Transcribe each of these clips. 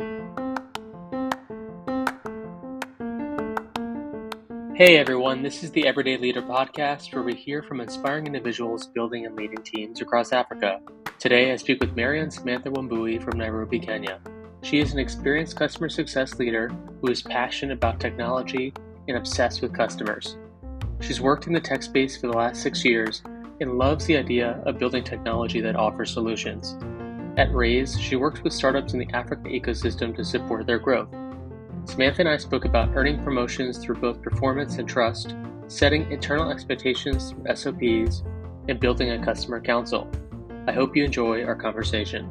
Hey everyone, this is the Everyday Leader podcast where we hear from inspiring individuals building and leading teams across Africa. Today I speak with Marion Samantha Wambui from Nairobi, Kenya. She is an experienced customer success leader who is passionate about technology and obsessed with customers. She's worked in the tech space for the last six years and loves the idea of building technology that offers solutions. At Raise, she works with startups in the Africa ecosystem to support their growth. Samantha and I spoke about earning promotions through both performance and trust, setting internal expectations through SOPs, and building a customer council. I hope you enjoy our conversation.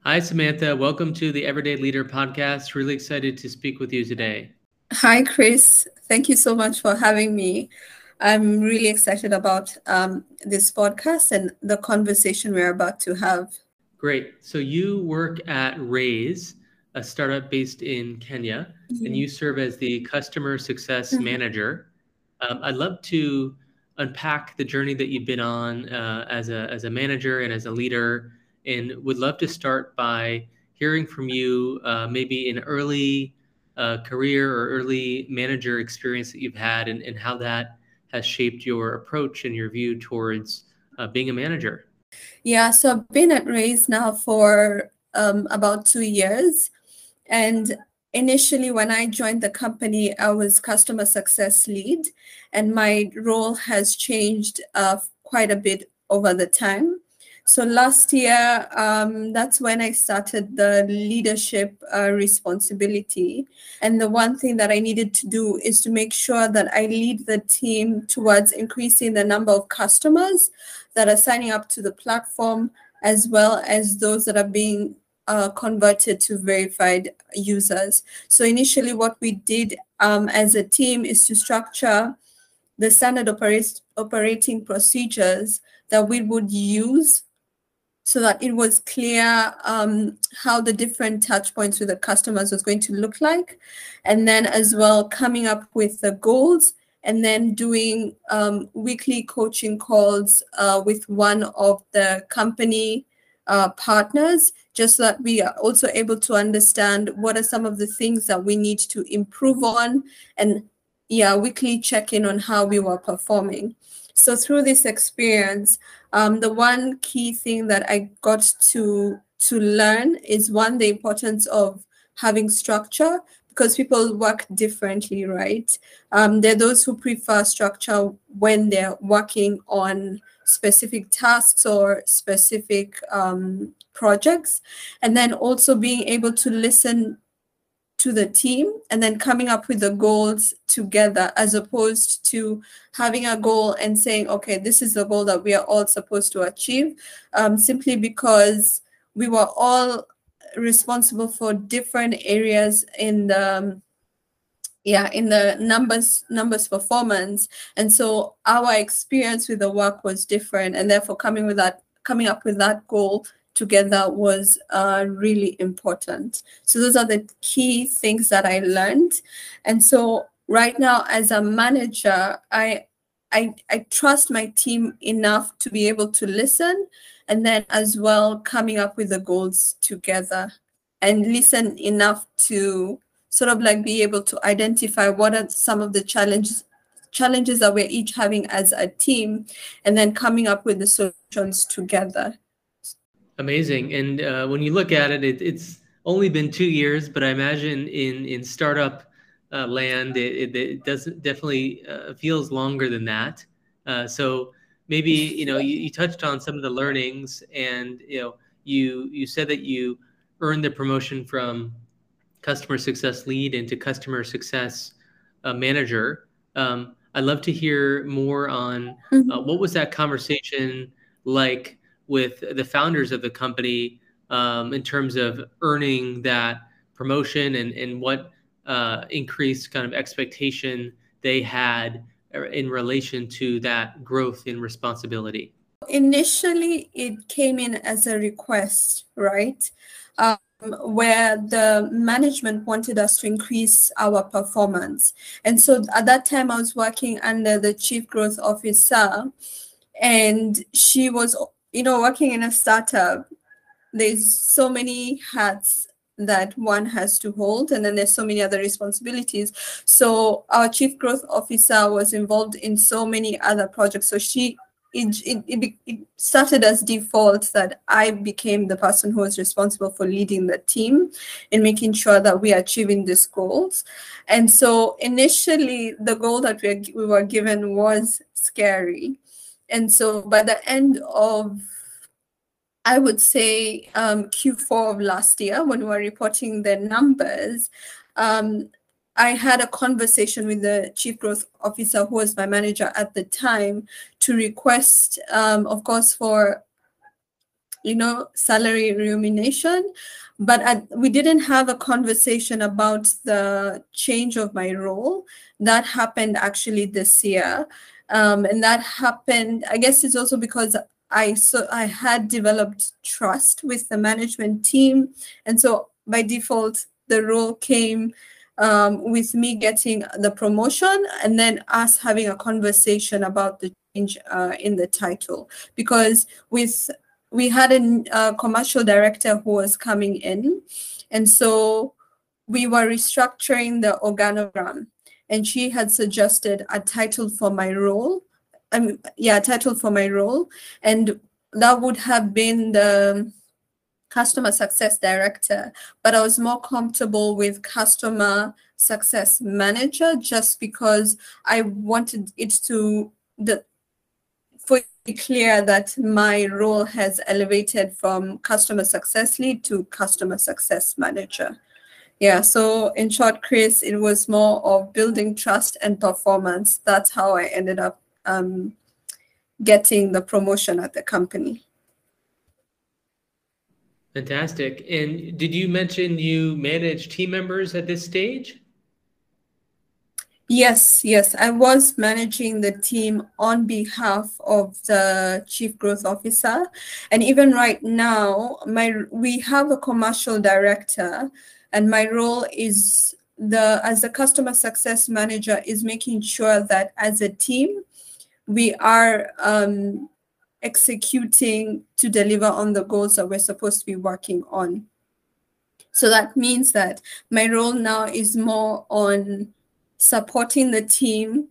Hi, Samantha. Welcome to the Everyday Leader podcast. Really excited to speak with you today. Hi, Chris. Thank you so much for having me. I'm really excited about um, this podcast and the conversation we're about to have. Great. So you work at Raise, a startup based in Kenya, mm-hmm. and you serve as the customer success mm-hmm. manager. Um, I'd love to unpack the journey that you've been on uh, as a as a manager and as a leader, and would love to start by hearing from you uh, maybe an early uh, career or early manager experience that you've had, and, and how that has shaped your approach and your view towards uh, being a manager. Yeah, so I've been at Raise now for um, about two years. And initially, when I joined the company, I was customer success lead, and my role has changed uh, quite a bit over the time. So last year, um, that's when I started the leadership uh, responsibility. And the one thing that I needed to do is to make sure that I lead the team towards increasing the number of customers that are signing up to the platform, as well as those that are being uh, converted to verified users. So initially, what we did um, as a team is to structure the standard operate operating procedures that we would use so that it was clear um, how the different touch points with the customers was going to look like. And then as well, coming up with the goals and then doing um, weekly coaching calls uh, with one of the company uh, partners, just so that we are also able to understand what are some of the things that we need to improve on and yeah, weekly check in on how we were performing. So through this experience, um, the one key thing that I got to to learn is one the importance of having structure because people work differently, right? Um, there are those who prefer structure when they're working on specific tasks or specific um, projects, and then also being able to listen to the team and then coming up with the goals together as opposed to having a goal and saying okay this is the goal that we are all supposed to achieve um, simply because we were all responsible for different areas in the um, yeah in the numbers numbers performance. And so our experience with the work was different and therefore coming with that coming up with that goal together was uh, really important. So those are the key things that I learned. And so right now as a manager, I I, I trust my team enough to be able to listen and then as well coming up with the goals together and listen enough to sort of like be able to identify what are some of the challenges challenges that we're each having as a team and then coming up with the solutions together Amazing. And uh, when you look at it, it, it's only been two years, but I imagine in in startup uh, land, it, it, doesn't definitely uh, feels longer than that. Uh, so maybe you know you, you, touched on some of the learnings, and you know you you said that you earned the promotion from customer success lead into customer success uh, manager. Um, I'd love to hear more on mm-hmm. Uh, what was that conversation like with the founders of the company um, in terms of earning that promotion and, and what uh, increased kind of expectation they had in relation to that growth in responsibility? Initially, it came in as a request, right? Um, where the management wanted us to increase our performance. And so at that time, I was working under the chief growth officer, and she was you know, working in a startup, there's so many hats that one has to hold and then there's so many other responsibilities so our chief growth officer was involved in so many other projects so she it, it, it, started as default that I became the person who was responsible for leading the team and making sure that we are achieving these goals. And so initially, the goal that we, we were given was scary. And so by the end of I would say um, Q4 of last year, when we were reporting the numbers, um, I had a conversation with the chief growth officer, who was my manager at the time, to request, um, of course, for you know salary remuneration, but at, we didn't have a conversation about the change of my role. That happened actually this year, um, and that happened. I guess it's also because I so I had developed trust with the management team, and so by default the role came um, with me getting the promotion, and then us having a conversation about the change uh, in the title. Because with we had a, a commercial director who was coming in, and so we were restructuring the organogram, and she had suggested a title for my role um, yeah, a title for my role. And that would have been the customer success director, but I was more comfortable with customer success manager just because I wanted it to the for clear that my role has elevated from customer success lead to customer success manager. Yeah, so in short, Chris, it was more of building trust and performance. That's how I ended up um, getting the promotion at the company. Fantastic. And did you mention you manage team members at this stage? Yes, yes. I was managing the team on behalf of the chief growth officer. And even right now, my we have a commercial director and my role is the as a customer success manager is making sure that as a team we are um, executing to deliver on the goals that we're supposed to be working on. So that means that my role now is more on supporting the team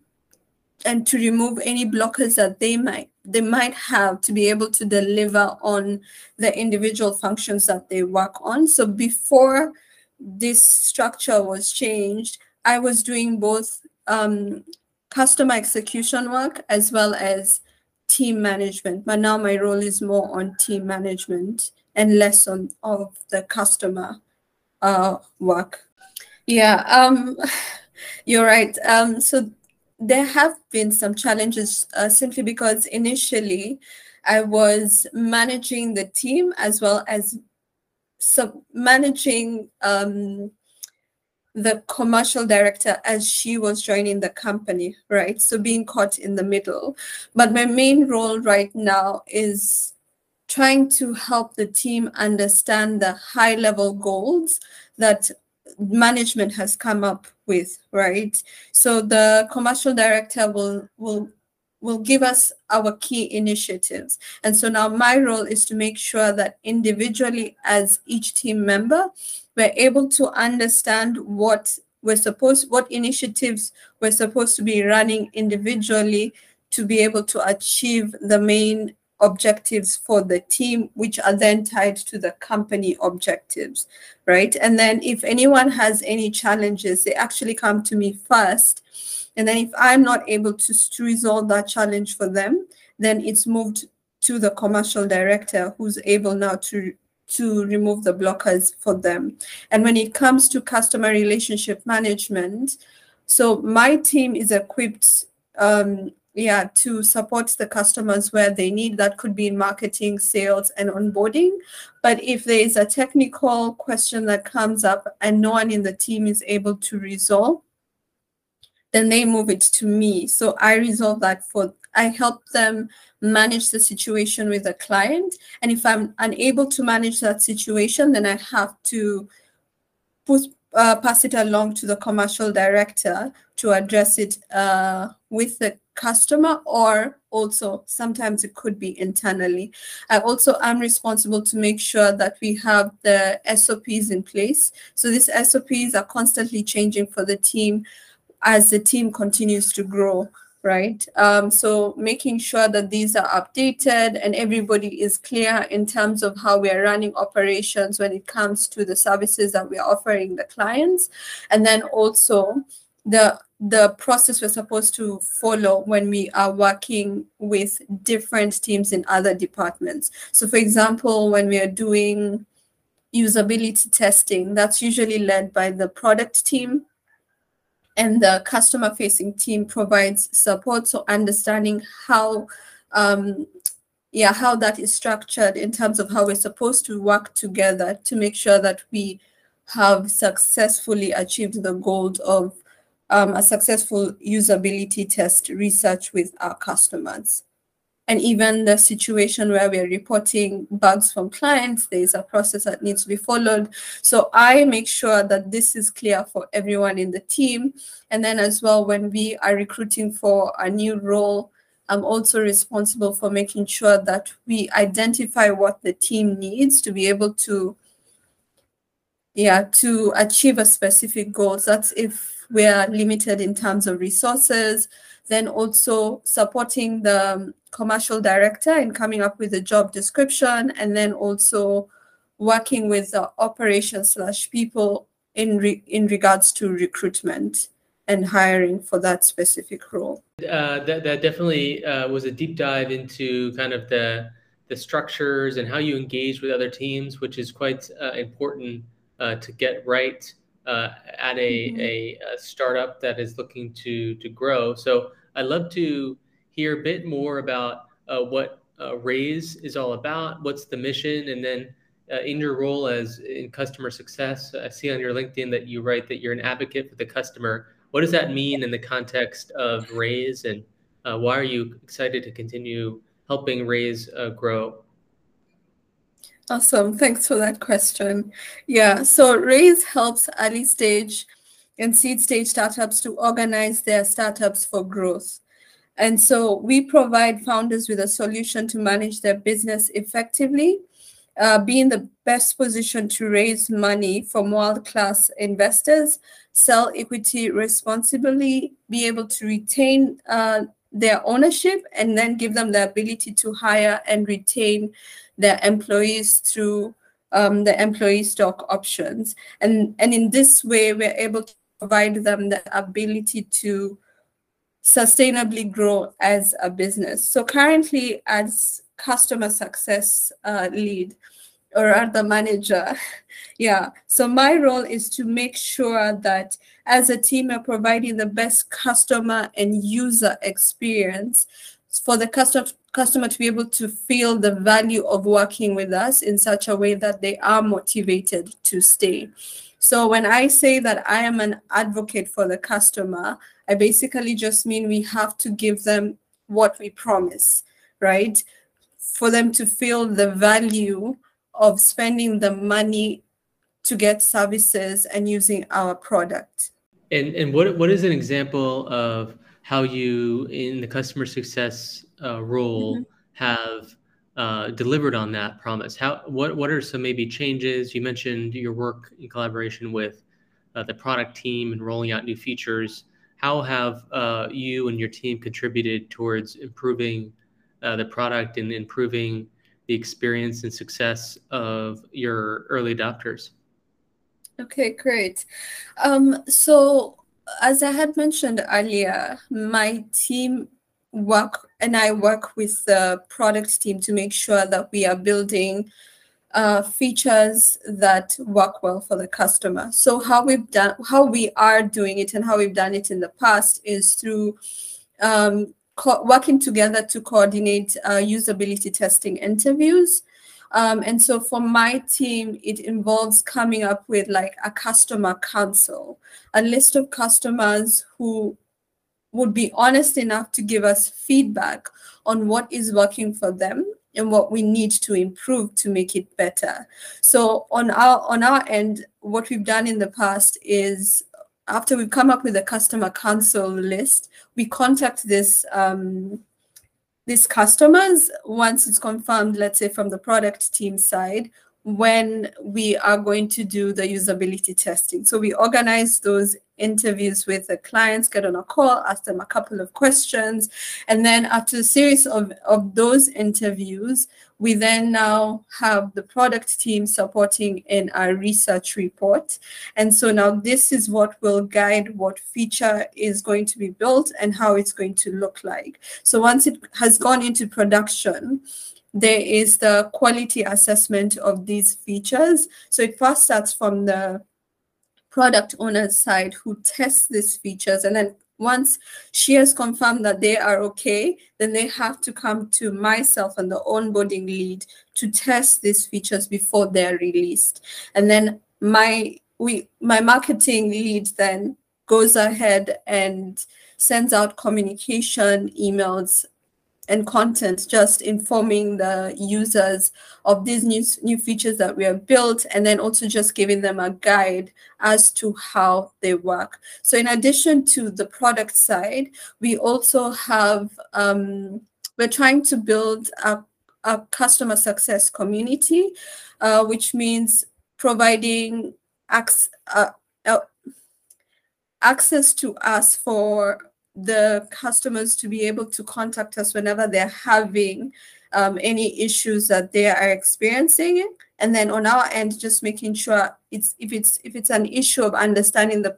and to remove any blockers that they might they might have to be able to deliver on the individual functions that they work on. So before this structure was changed, I was doing both um, customer execution work as well as team management. But now my role is more on team management and less on of the customer uh, work. Yeah, um, you're right. Um, so there have been some challenges uh, simply because initially I was managing the team as well as sub managing um, the commercial director as she was joining the company, right? So being caught in the middle. But my main role right now is trying to help the team understand the high level goals that management has come up with, right? So the commercial director will will will give us our key initiatives. And so now my role is to make sure that individually as each team member, we're able to understand what we're supposed, what initiatives we're supposed to be running individually to be able to achieve the main objectives for the team, which are then tied to the company objectives, right? And then if anyone has any challenges, they actually come to me first. And then if I'm not able to, to resolve that challenge for them, then it's moved to the commercial director who's able now to to remove the blockers for them. And when it comes to customer relationship management, so my team is equipped um, yeah, to support the customers where they need. That could be in marketing, sales, and onboarding. But if there is a technical question that comes up and no one in the team is able to resolve, then they move it to me. So I resolve that for I help them manage the situation with a client. And if I'm unable to manage that situation, then I have to put, uh, pass it along to the commercial director to address it uh, with the customer or also sometimes it could be internally. I also am responsible to make sure that we have the SOPs in place. So these SOPs are constantly changing for the team as the team continues to grow right? Um, so making sure that these are updated and everybody is clear in terms of how we are running operations when it comes to the services that we are offering the clients. And then also the the process we're supposed to follow when we are working with different teams in other departments. So for example, when we are doing usability testing, that's usually led by the product team and the customer facing team provides support. So understanding how um, yeah how that is structured in terms of how we're supposed to work together to make sure that we have successfully achieved the goal of um, a successful usability test research with our customers and even the situation where we're reporting bugs from clients, there's a process that needs to be followed. So I make sure that this is clear for everyone in the team. And then as well, when we are recruiting for a new role, I'm also responsible for making sure that we identify what the team needs to be able to, yeah, to achieve a specific goal. So that's if we are limited in terms of resources, then also supporting the commercial director in coming up with a job description and then also working with the operations slash people in re- in regards to recruitment and hiring for that specific role. Uh, that that definitely uh, was a deep dive into kind of the the structures and how you engage with other teams, which is quite uh, important uh, to get right uh, at a, mm-hmm. a, a startup that is looking to to grow. So I'd love to hear a bit more about uh, what uh, Raise is all about. What's the mission? And then uh, in your role as in customer success, I see on your LinkedIn that you write that you're an advocate for the customer. What does that mean in the context of Raise? And uh, why are you excited to continue helping Raise uh, grow? Awesome. Thanks for that question. Yeah. So Raise helps early stage and seed stage startups to organize their startups for growth. And so we provide founders with a solution to manage their business effectively, uh, be in the best position to raise money from world class investors, sell equity responsibly, be able to retain uh, their ownership, and then give them the ability to hire and retain their employees through um, the employee stock options. And, and in this way, we're able to provide them the ability to sustainably grow as a business. So currently as customer success uh, lead or the manager, yeah. So my role is to make sure that as a team are providing the best customer and user experience for the customer customer to be able to feel the value of working with us in such a way that they are motivated to stay. So when I say that I am an advocate for the customer, I basically just mean we have to give them what we promise, right? For them to feel the value of spending the money to get services and using our product. And and what what is an example of how you in the customer success uh, role mm-hmm. have uh, delivered on that promise? How what what are some maybe changes? You mentioned your work in collaboration with uh, the product team and rolling out new features. How have uh, you and your team contributed towards improving uh, the product and improving the experience and success of your early adopters? Okay, great. Um, so as I had mentioned earlier, my team work and I work with the product team to make sure that we are building uh, features that work well for the customer. So how we've done, how we are doing it, and how we've done it in the past is through um, working together to coordinate uh, usability testing interviews. Um, and so for my team, it involves coming up with like a customer council, a list of customers who would be honest enough to give us feedback on what is working for them and what we need to improve to make it better. So on our on our end, what we've done in the past is after we've come up with a customer council list, we contact this um, these customers once it's confirmed, let's say from the product team side, when we are going to do the usability testing. So we organize those interviews with the clients, get on a call, ask them a couple of questions. And then after a series of, of those interviews, we then now have the product team supporting in our research report. And so now this is what will guide what feature is going to be built and how it's going to look like. So once it has gone into production, there is the quality assessment of these features. So it first starts from the product owner's side who tests these features and then once she has confirmed that they are okay, then they have to come to myself and the onboarding lead to test these features before they're released. And then my we my marketing lead then goes ahead and sends out communication emails and content just informing the users of these new, new features that we have built and then also just giving them a guide as to how they work. So in addition to the product side we also have um, we're trying to build a, a customer success community uh, which means providing ac- uh, uh, access to us for the customers to be able to contact us whenever they're having um, any issues that they are experiencing. And then on our end just making sure it's if it's if it's an issue of understanding the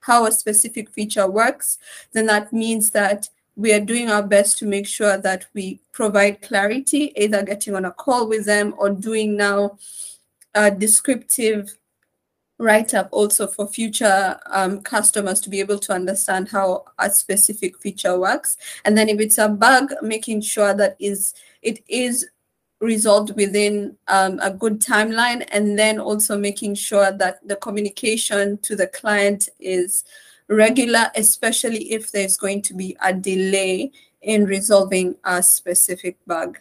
how a specific feature works then that means that we are doing our best to make sure that we provide clarity either getting on a call with them or doing now a descriptive write up also for future um, customers to be able to understand how a specific feature works. And then if it's a bug, making sure that is it is resolved within um, a good timeline and then also making sure that the communication to the client is regular, especially if there's going to be a delay in resolving a specific bug.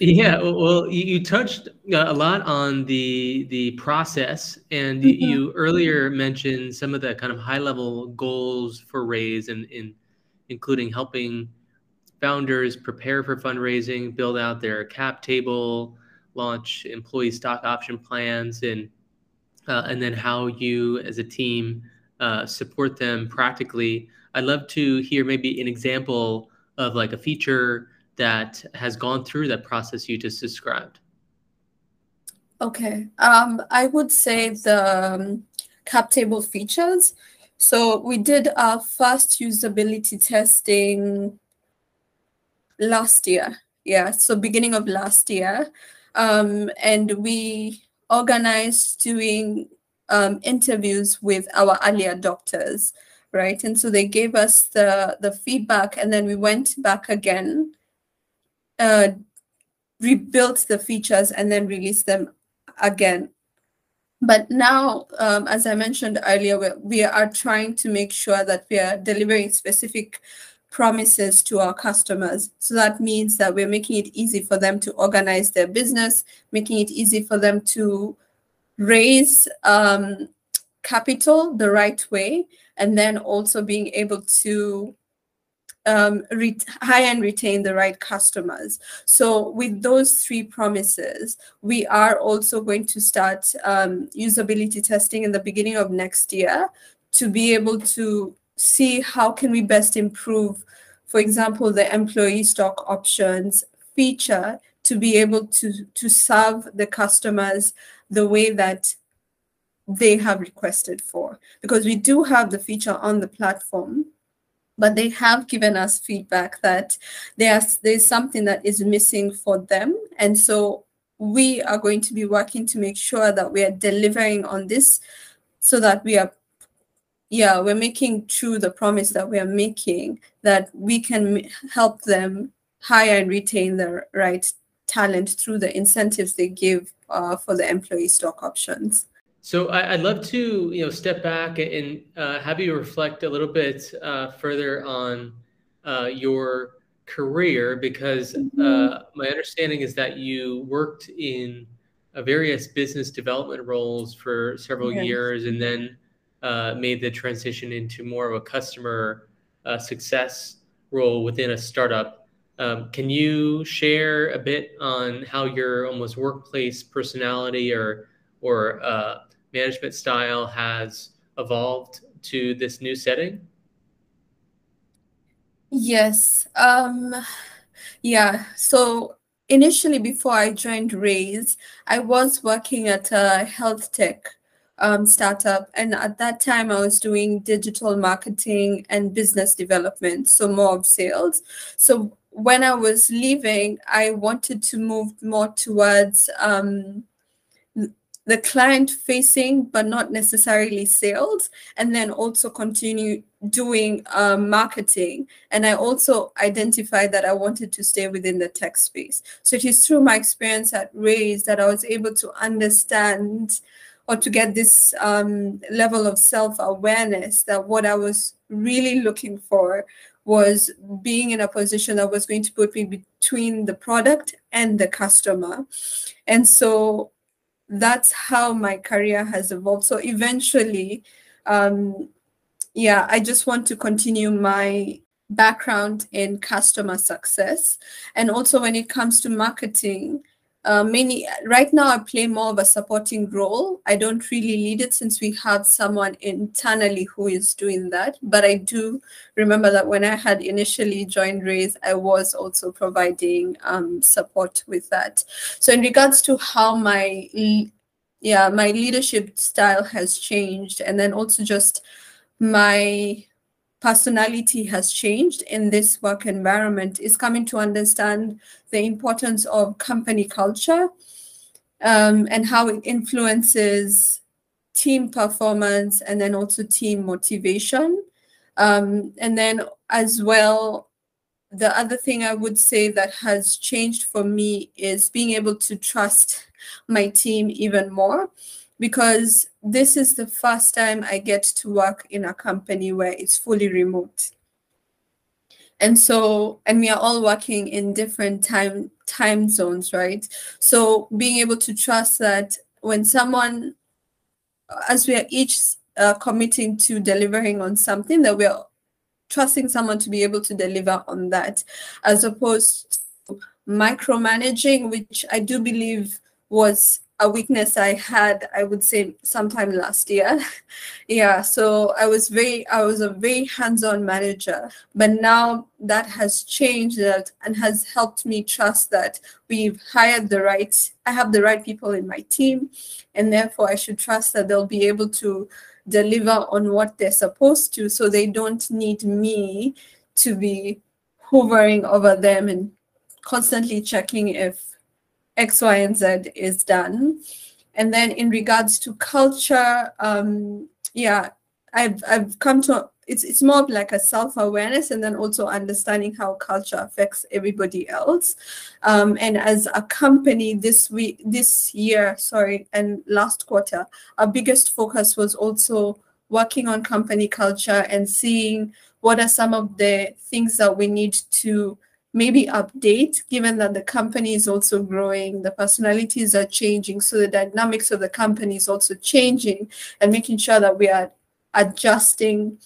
Yeah, well, you, touched uh, a lot on the the process, and mm-hmm. you earlier mentioned some of the kind of high level goals for Raise, and in including helping founders prepare for fundraising, build out their cap table, launch employee stock option plans, and uh, and then how you as a team uh, support them practically. I'd love to hear maybe an example of like a feature that has gone through that process you just described? Okay, um, I would say the um, cap table features. So we did our first usability testing last year. Yeah, so beginning of last year. Um, and we organized doing um, interviews with our early adopters, right? And so they gave us the, the feedback and then we went back again uh, rebuilt the features and then released them again. But now, um, as I mentioned earlier, we, we are trying to make sure that we are delivering specific promises to our customers. So that means that we're making it easy for them to organize their business, making it easy for them to raise um, capital the right way, and then also being able to um, hire and retain the right customers. So with those three promises, we are also going to start um, usability testing in the beginning of next year to be able to see how can we best improve, for example, the employee stock options feature to be able to, to serve the customers the way that they have requested for. Because we do have the feature on the platform, but they have given us feedback that there's there's something that is missing for them. And so we are going to be working to make sure that we are delivering on this so that we are yeah we're making true the promise that we are making that we can help them hire and retain the right talent through the incentives they give uh, for the employee stock options so I, would love to, you know, step back and uh, have you reflect a little bit uh, further on uh, your career, because mm-hmm. Uh, my understanding is that you worked in uh, various business development roles for several years, and then uh, made the transition into more of a customer uh, success role within a startup. Um, can you share a bit on how your almost workplace personality or or uh, management style has evolved to this new setting? Yes. Um, yeah. So initially, before I joined Raise, I was working at a health tech um, startup. And at that time, I was doing digital marketing and business development, so more of sales. So when I was leaving, I wanted to move more towards um, the client facing, but not necessarily sales, and then also continue doing uh, marketing. And I also identified that I wanted to stay within the tech space. So it is through my experience at Raise that I was able to understand or to get this um, level of self awareness that what I was really looking for was being in a position that was going to put me between the product and the customer. And so that's how my career has evolved. So eventually, um, yeah, I just want to continue my background in customer success. And also, when it comes to marketing, uh, many right now I play more of a supporting role. I don't really lead it since we have someone internally who is doing that. But I do remember that when I had initially joined Raise, I was also providing um, support with that. So in regards to how my yeah my leadership style has changed, and then also just my personality has changed in this work environment is coming to understand the importance of company culture um, and how it influences team performance and then also team motivation. Um, and then as well, the other thing I would say that has changed for me is being able to trust my team even more because this is the first time I get to work in a company where it's fully remote. And so, and we are all working in different time time zones, right? So being able to trust that when someone, as we are each uh, committing to delivering on something, that we are trusting someone to be able to deliver on that, as opposed to micromanaging, which I do believe was a weakness I had, I would say, sometime last year. yeah, so I was very, I was a very hands-on manager, but now that has changed that and has helped me trust that we've hired the right, I have the right people in my team, and therefore I should trust that they'll be able to deliver on what they're supposed to, so they don't need me to be hovering over them and constantly checking if X, Y, and Z is done. And then in regards to culture, um, yeah, I've I've come to it's it's more like a self-awareness and then also understanding how culture affects everybody else. Um, and as a company this week this year, sorry, and last quarter, our biggest focus was also working on company culture and seeing what are some of the things that we need to maybe update given that the company is also growing the personalities are changing so the dynamics of the company is also changing and making sure that we are adjusting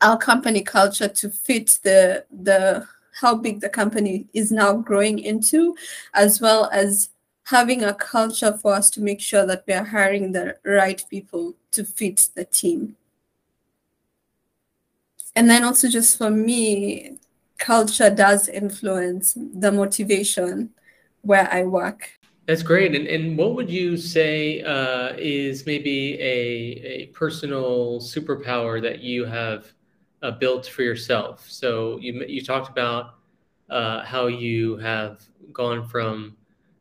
our company culture to fit the the how big the company is now growing into as well as having a culture for us to make sure that we are hiring the right people to fit the team. And then also just for me culture does influence the motivation where I work. That's great. And, and what would you say uh, is maybe a, a personal superpower that you have uh, built for yourself? So you, you talked about uh, how you have gone from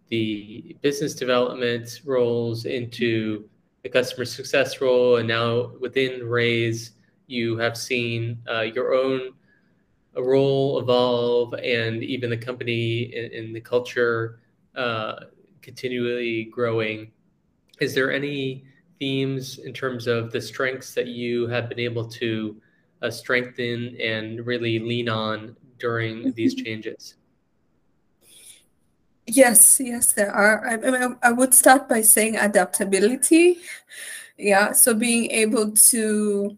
the business development roles into the customer success role, and now within Raise, you have seen uh, your own role evolve and even the company and, the culture uh, continually growing. Is there any themes in terms of the strengths that you have been able to uh, strengthen and really lean on during these changes? Yes, yes, there are. I, I, I would start by saying adaptability Yeah, so being able to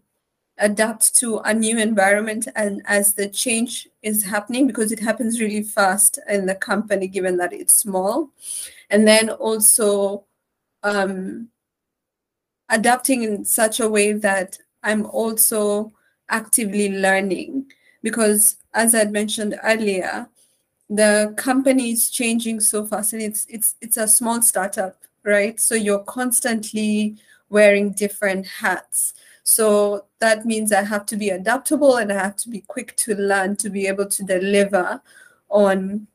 adapt to a new environment and as the change is happening because it happens really fast in the company given that it's small. And then also um, adapting in such a way that i'm also actively learning. Because as i'd mentioned earlier the company is changing so fast and it's it's it's a small startup right? So you're constantly wearing different hats so that means I have to be adaptable and I have to be quick to learn to be able to deliver on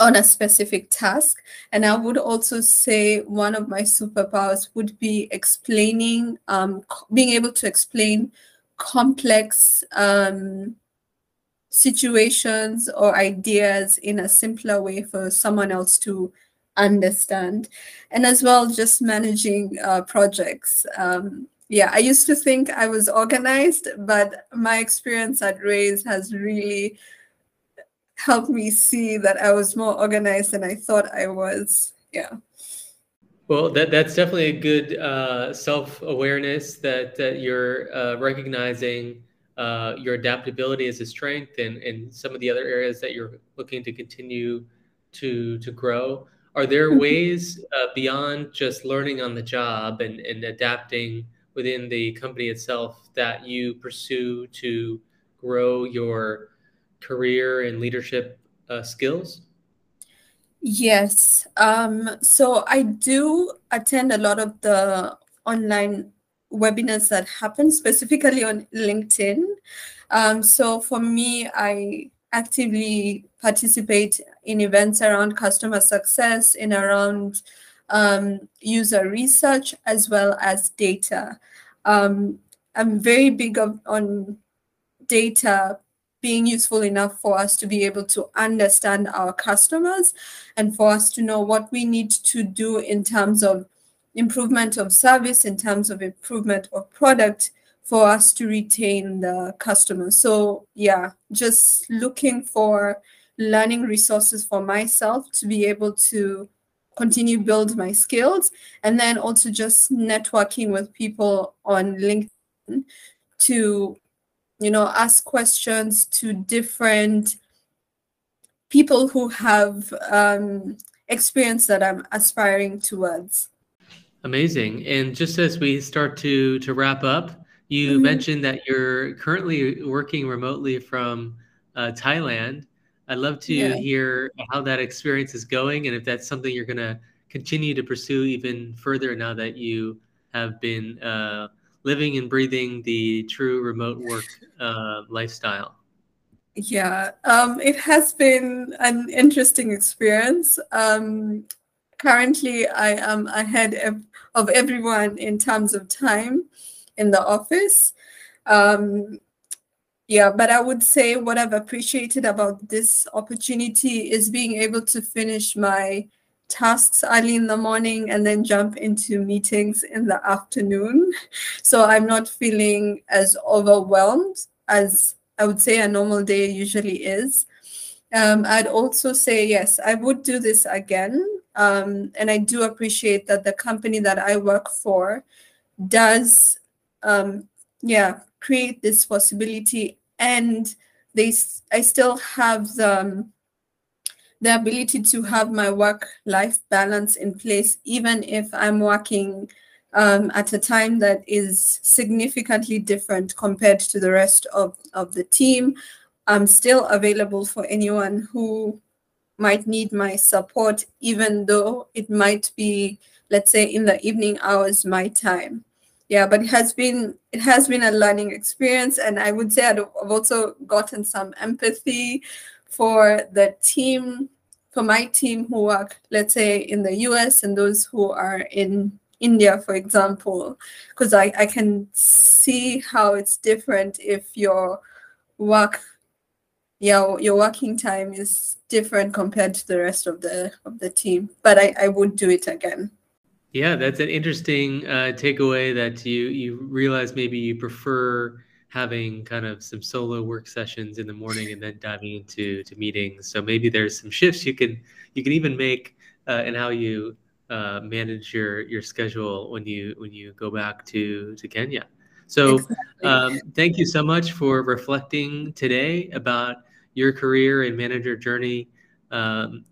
on a specific task. And I would also say one of my superpowers would be explaining, um, being able to explain complex um, situations or ideas in a simpler way for someone else to understand. And as well, just managing uh, projects. Um, yeah, I used to think I was organized, but my experience at Raise has really helped me see that I was more organized than I thought I was. Yeah. Well, that that's definitely a good uh, self awareness that that you're uh, recognizing uh, your adaptability as a strength, and and some of the other areas that you're looking to continue to to grow. Are there mm-hmm. ways uh, beyond just learning on the job and and adapting? within the company itself that you pursue to grow your career and leadership uh, skills? Yes. Um, so I do attend a lot of the online webinars that happen specifically on LinkedIn. Um, so for me, I actively participate in events around customer success, in around um, user research as well as data. Um, I'm very big of, on data being useful enough for us to be able to understand our customers and for us to know what we need to do in terms of improvement of service, in terms of improvement of product for us to retain the customer. So yeah, just looking for learning resources for myself to be able to continue build my skills and then also just networking with people on linkedin to you know ask questions to different people who have um, experience that i'm aspiring towards. Amazing. And just as we start to to wrap up you mm-hmm. mentioned that you're currently working remotely from uh, thailand I'd love to yeah. hear how that experience is going and if that's something you're going to continue to pursue even further now that you have been uh, living and breathing the true remote work uh, lifestyle. Yeah, um, it has been an interesting experience. Um, currently, I am ahead of, of everyone in terms of time in the office. Um, yeah, but I would say what I've appreciated about this opportunity is being able to finish my tasks early in the morning and then jump into meetings in the afternoon. So I'm not feeling as overwhelmed as I would say a normal day usually is. Um, I'd also say, yes, I would do this again. Um, and I do appreciate that the company that I work for does, um, yeah, create this possibility and they I still have the the ability to have my work life balance in place even if I'm working um, at a time that is significantly different compared to the rest of, of the team. I'm still available for anyone who might need my support, even though it might be, let's say, in the evening hours, my time yeah but it has been it has been a learning experience and i would say i've also gotten some empathy for the team for my team who work let's say in the us and those who are in india for example because I, I can see how it's different if your work yeah your working time is different compared to the rest of the of the team. But i, I would do it again yeah, that's an interesting uh, takeaway that you you realize maybe you prefer having kind of some solo work sessions in the morning and then diving into to meetings. So maybe there's some shifts you can you can even make uh, in how you uh, manage your your schedule when you when you go back to to Kenya. So exactly. um, thank you so much for reflecting today about your career and manager journey um,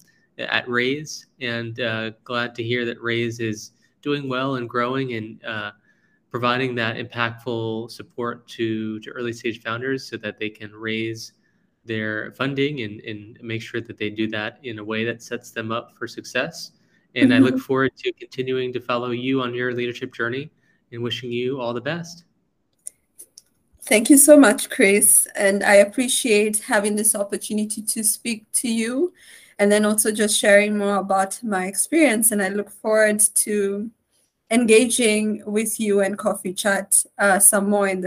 at Raise, and uh, glad to hear that Raise is doing well and growing and uh, providing that impactful support to, to early stage founders so that they can raise their funding and, and make sure that they do that in a way that sets them up for success. And mm-hmm. I look mm-hmm. forward to continuing to follow you on your leadership journey and wishing you all the best. Thank you so much, Chris. And I appreciate having this opportunity to speak to you and then also just sharing more about my experience. And I look forward to engaging with you and coffee chat uh, some more in the